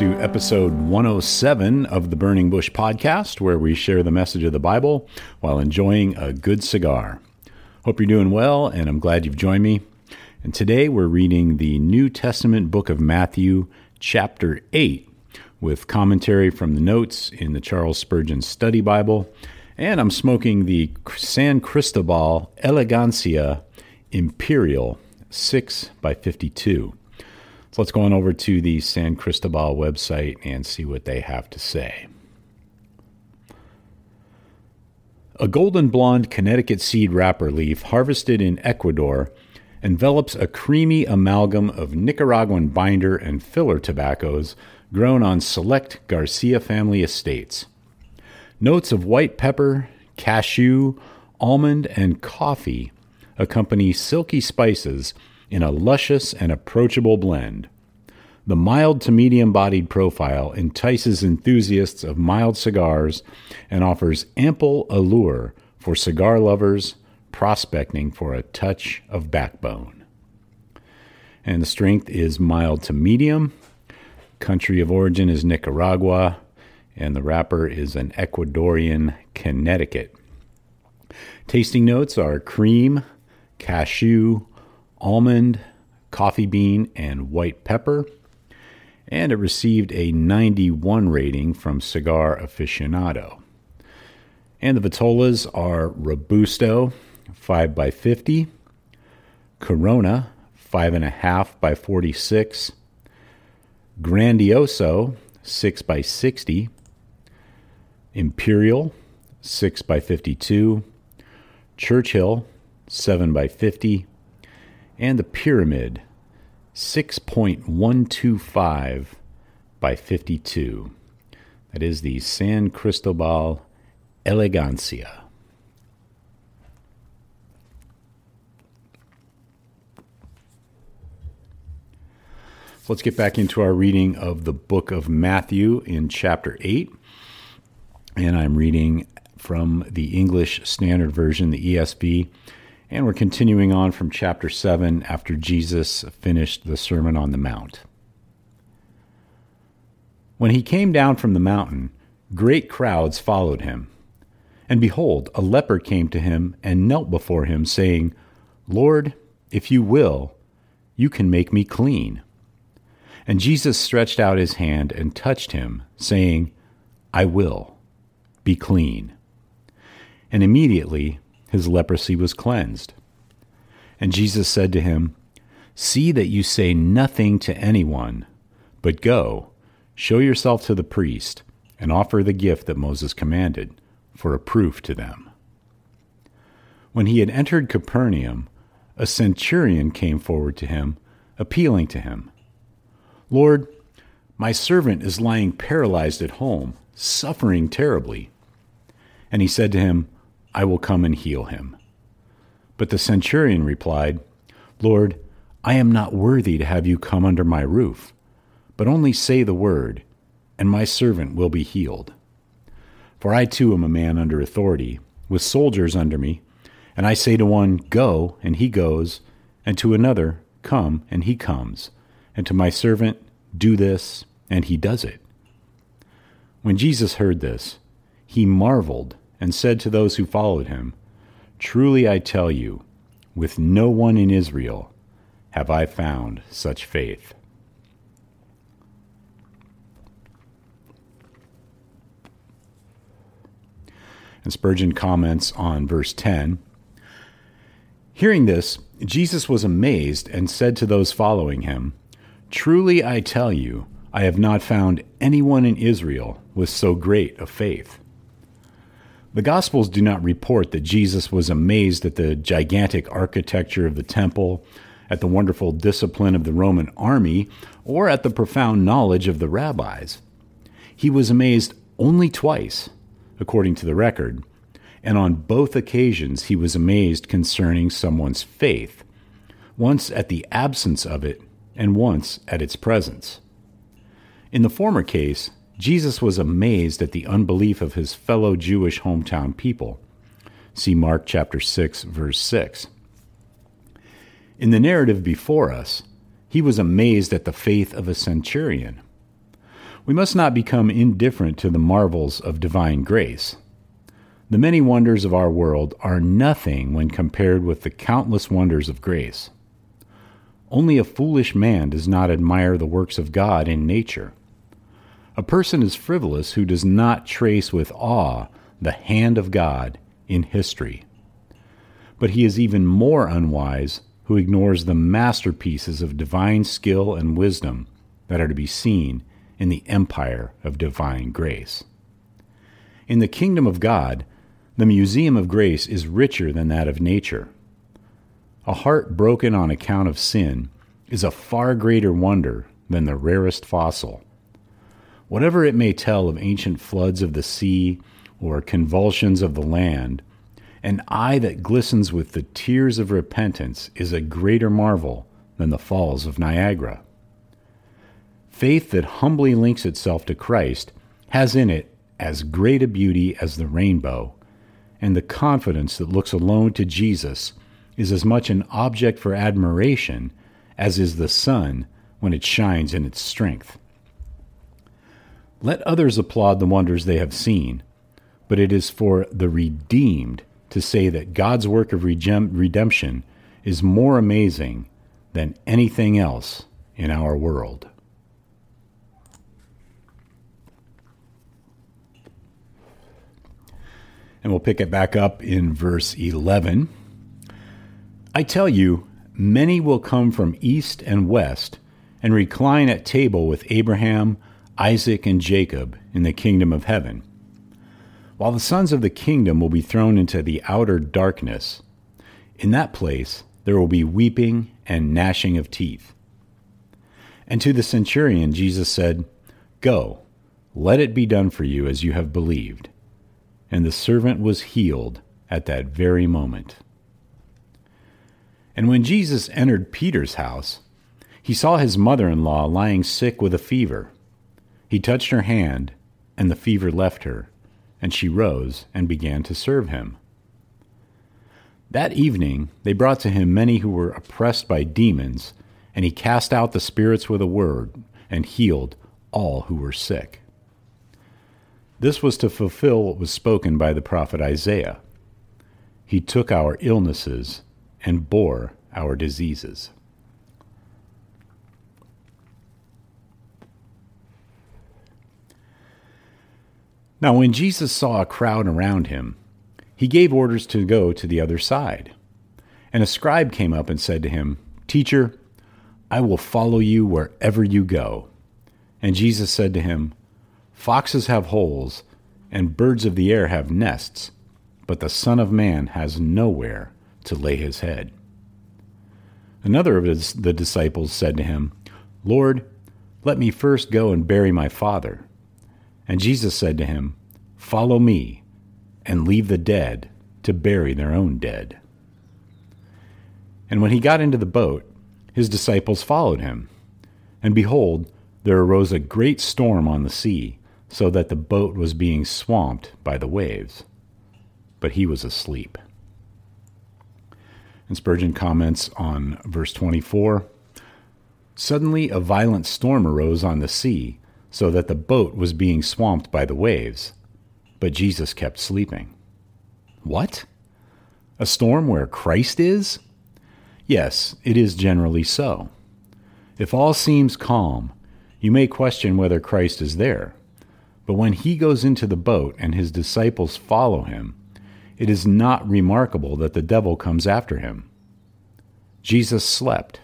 To episode 107 of the Burning Bush podcast, where we share the message of the Bible while enjoying a good cigar. Hope you're doing well, and I'm glad you've joined me. And today we're reading the New Testament book of Matthew, chapter 8, with commentary from the notes in the Charles Spurgeon Study Bible. And I'm smoking the San Cristobal Elegancia Imperial 6 by 52. So let's go on over to the San Cristobal website and see what they have to say. A golden blonde Connecticut seed wrapper leaf harvested in Ecuador envelops a creamy amalgam of Nicaraguan binder and filler tobaccos grown on select Garcia family estates. Notes of white pepper, cashew, almond, and coffee accompany silky spices in a luscious and approachable blend. The mild to medium bodied profile entices enthusiasts of mild cigars and offers ample allure for cigar lovers prospecting for a touch of backbone. And the strength is mild to medium. Country of origin is Nicaragua, and the wrapper is an Ecuadorian Connecticut. Tasting notes are cream, cashew, almond, coffee bean, and white pepper. And it received a 91 rating from Cigar Aficionado. And the Vitolas are Robusto, 5 by 50, Corona, 5.5 by 46, Grandioso, 6 by 60, Imperial, 6 by 52, Churchill, 7 by 50, and the pyramid 6.125 by 52. That is the San Cristobal Elegancia. Let's get back into our reading of the book of Matthew in chapter 8. And I'm reading from the English Standard Version, the ESV. And we're continuing on from chapter 7 after Jesus finished the Sermon on the Mount. When he came down from the mountain, great crowds followed him. And behold, a leper came to him and knelt before him, saying, Lord, if you will, you can make me clean. And Jesus stretched out his hand and touched him, saying, I will, be clean. And immediately his leprosy was cleansed. And Jesus said to him, See that you say nothing to anyone, but go, show yourself to the priest, and offer the gift that Moses commanded, for a proof to them. When he had entered Capernaum, a centurion came forward to him, appealing to him Lord, my servant is lying paralyzed at home, suffering terribly. And he said to him, I will come and heal him. But the centurion replied, Lord, I am not worthy to have you come under my roof, but only say the word, and my servant will be healed. For I too am a man under authority, with soldiers under me. And I say to one, Go, and he goes, and to another, Come, and he comes, and to my servant, Do this, and he does it. When Jesus heard this, he marveled and said to those who followed him, Truly I tell you, with no one in Israel have I found such faith. And Spurgeon comments on verse 10 Hearing this, Jesus was amazed and said to those following him, Truly I tell you, I have not found anyone in Israel with so great a faith. The Gospels do not report that Jesus was amazed at the gigantic architecture of the temple, at the wonderful discipline of the Roman army, or at the profound knowledge of the rabbis. He was amazed only twice, according to the record, and on both occasions he was amazed concerning someone's faith, once at the absence of it, and once at its presence. In the former case, Jesus was amazed at the unbelief of his fellow Jewish hometown people. See Mark chapter 6 verse 6. In the narrative before us, he was amazed at the faith of a centurion. We must not become indifferent to the marvels of divine grace. The many wonders of our world are nothing when compared with the countless wonders of grace. Only a foolish man does not admire the works of God in nature. A person is frivolous who does not trace with awe the hand of God in history. But he is even more unwise who ignores the masterpieces of divine skill and wisdom that are to be seen in the empire of divine grace. In the kingdom of God, the museum of grace is richer than that of nature. A heart broken on account of sin is a far greater wonder than the rarest fossil. Whatever it may tell of ancient floods of the sea or convulsions of the land, an eye that glistens with the tears of repentance is a greater marvel than the falls of Niagara. Faith that humbly links itself to Christ has in it as great a beauty as the rainbow and the confidence that looks alone to Jesus is as much an object for admiration as is the sun when it shines in its strength. Let others applaud the wonders they have seen, but it is for the redeemed to say that God's work of redemption is more amazing than anything else in our world. And we'll pick it back up in verse 11. I tell you, many will come from east and west and recline at table with Abraham, Isaac, and Jacob in the kingdom of heaven. While the sons of the kingdom will be thrown into the outer darkness, in that place there will be weeping and gnashing of teeth. And to the centurion Jesus said, Go, let it be done for you as you have believed and the servant was healed at that very moment. And when Jesus entered Peter's house, he saw his mother in law lying sick with a fever. He touched her hand, and the fever left her, and she rose and began to serve him. That evening they brought to him many who were oppressed by demons, and he cast out the spirits with a word and healed all who were sick. This was to fulfill what was spoken by the prophet Isaiah. He took our illnesses and bore our diseases. Now, when Jesus saw a crowd around him, he gave orders to go to the other side. And a scribe came up and said to him, Teacher, I will follow you wherever you go. And Jesus said to him, Foxes have holes, and birds of the air have nests, but the Son of Man has nowhere to lay his head. Another of his, the disciples said to him, Lord, let me first go and bury my father. And Jesus said to him, Follow me, and leave the dead to bury their own dead. And when he got into the boat, his disciples followed him. And behold, there arose a great storm on the sea so that the boat was being swamped by the waves. But he was asleep. And Spurgeon comments on verse 24 Suddenly a violent storm arose on the sea, so that the boat was being swamped by the waves. But Jesus kept sleeping. What? A storm where Christ is? Yes, it is generally so. If all seems calm, you may question whether Christ is there. But when he goes into the boat and his disciples follow him, it is not remarkable that the devil comes after him. Jesus slept.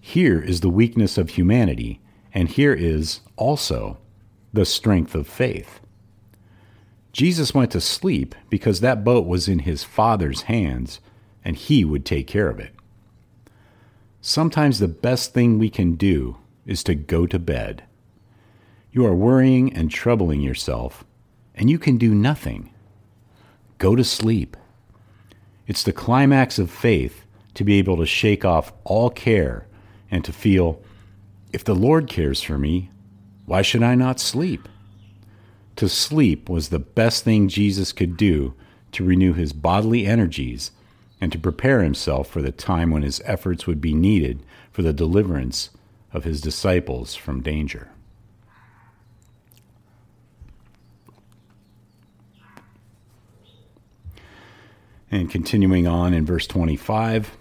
Here is the weakness of humanity, and here is also the strength of faith. Jesus went to sleep because that boat was in his Father's hands, and he would take care of it. Sometimes the best thing we can do is to go to bed. You are worrying and troubling yourself, and you can do nothing. Go to sleep. It's the climax of faith to be able to shake off all care and to feel, if the Lord cares for me, why should I not sleep? To sleep was the best thing Jesus could do to renew his bodily energies and to prepare himself for the time when his efforts would be needed for the deliverance of his disciples from danger. And continuing on in verse 25,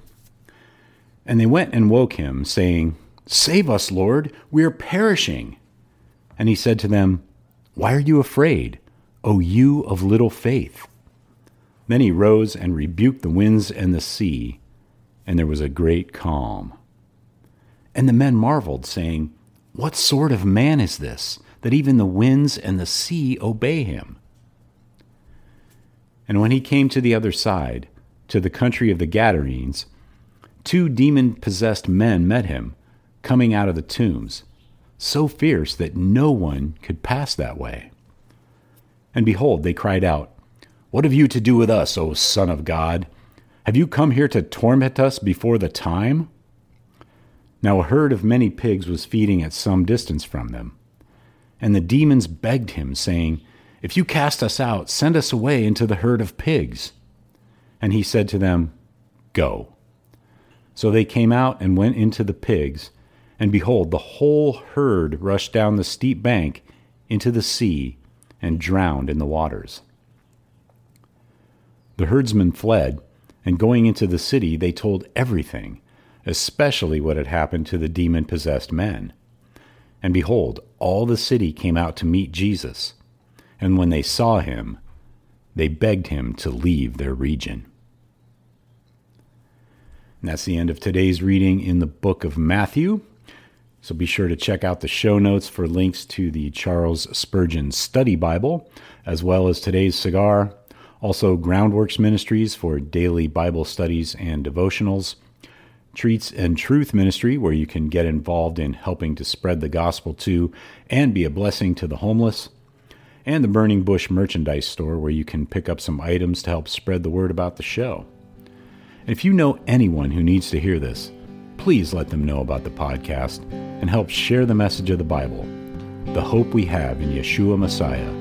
and they went and woke him, saying, Save us, Lord, we are perishing. And he said to them, Why are you afraid, O you of little faith? Then he rose and rebuked the winds and the sea, and there was a great calm. And the men marveled, saying, What sort of man is this, that even the winds and the sea obey him? And when he came to the other side, to the country of the Gadarenes, two demon possessed men met him, coming out of the tombs, so fierce that no one could pass that way. And behold, they cried out, What have you to do with us, O Son of God? Have you come here to torment us before the time? Now a herd of many pigs was feeding at some distance from them. And the demons begged him, saying, if you cast us out, send us away into the herd of pigs. And he said to them, Go. So they came out and went into the pigs, and behold, the whole herd rushed down the steep bank into the sea and drowned in the waters. The herdsmen fled, and going into the city, they told everything, especially what had happened to the demon possessed men. And behold, all the city came out to meet Jesus and when they saw him, they begged him to leave their region. And that's the end of today's reading in the book of Matthew. So be sure to check out the show notes for links to the Charles Spurgeon Study Bible, as well as today's cigar. Also, Groundworks Ministries for daily Bible studies and devotionals. Treats and Truth Ministry, where you can get involved in helping to spread the gospel to and be a blessing to the homeless and the Burning Bush merchandise store where you can pick up some items to help spread the word about the show. And if you know anyone who needs to hear this, please let them know about the podcast and help share the message of the Bible, the hope we have in Yeshua Messiah,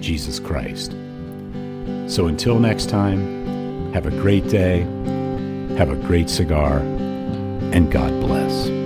Jesus Christ. So until next time, have a great day, have a great cigar, and God bless.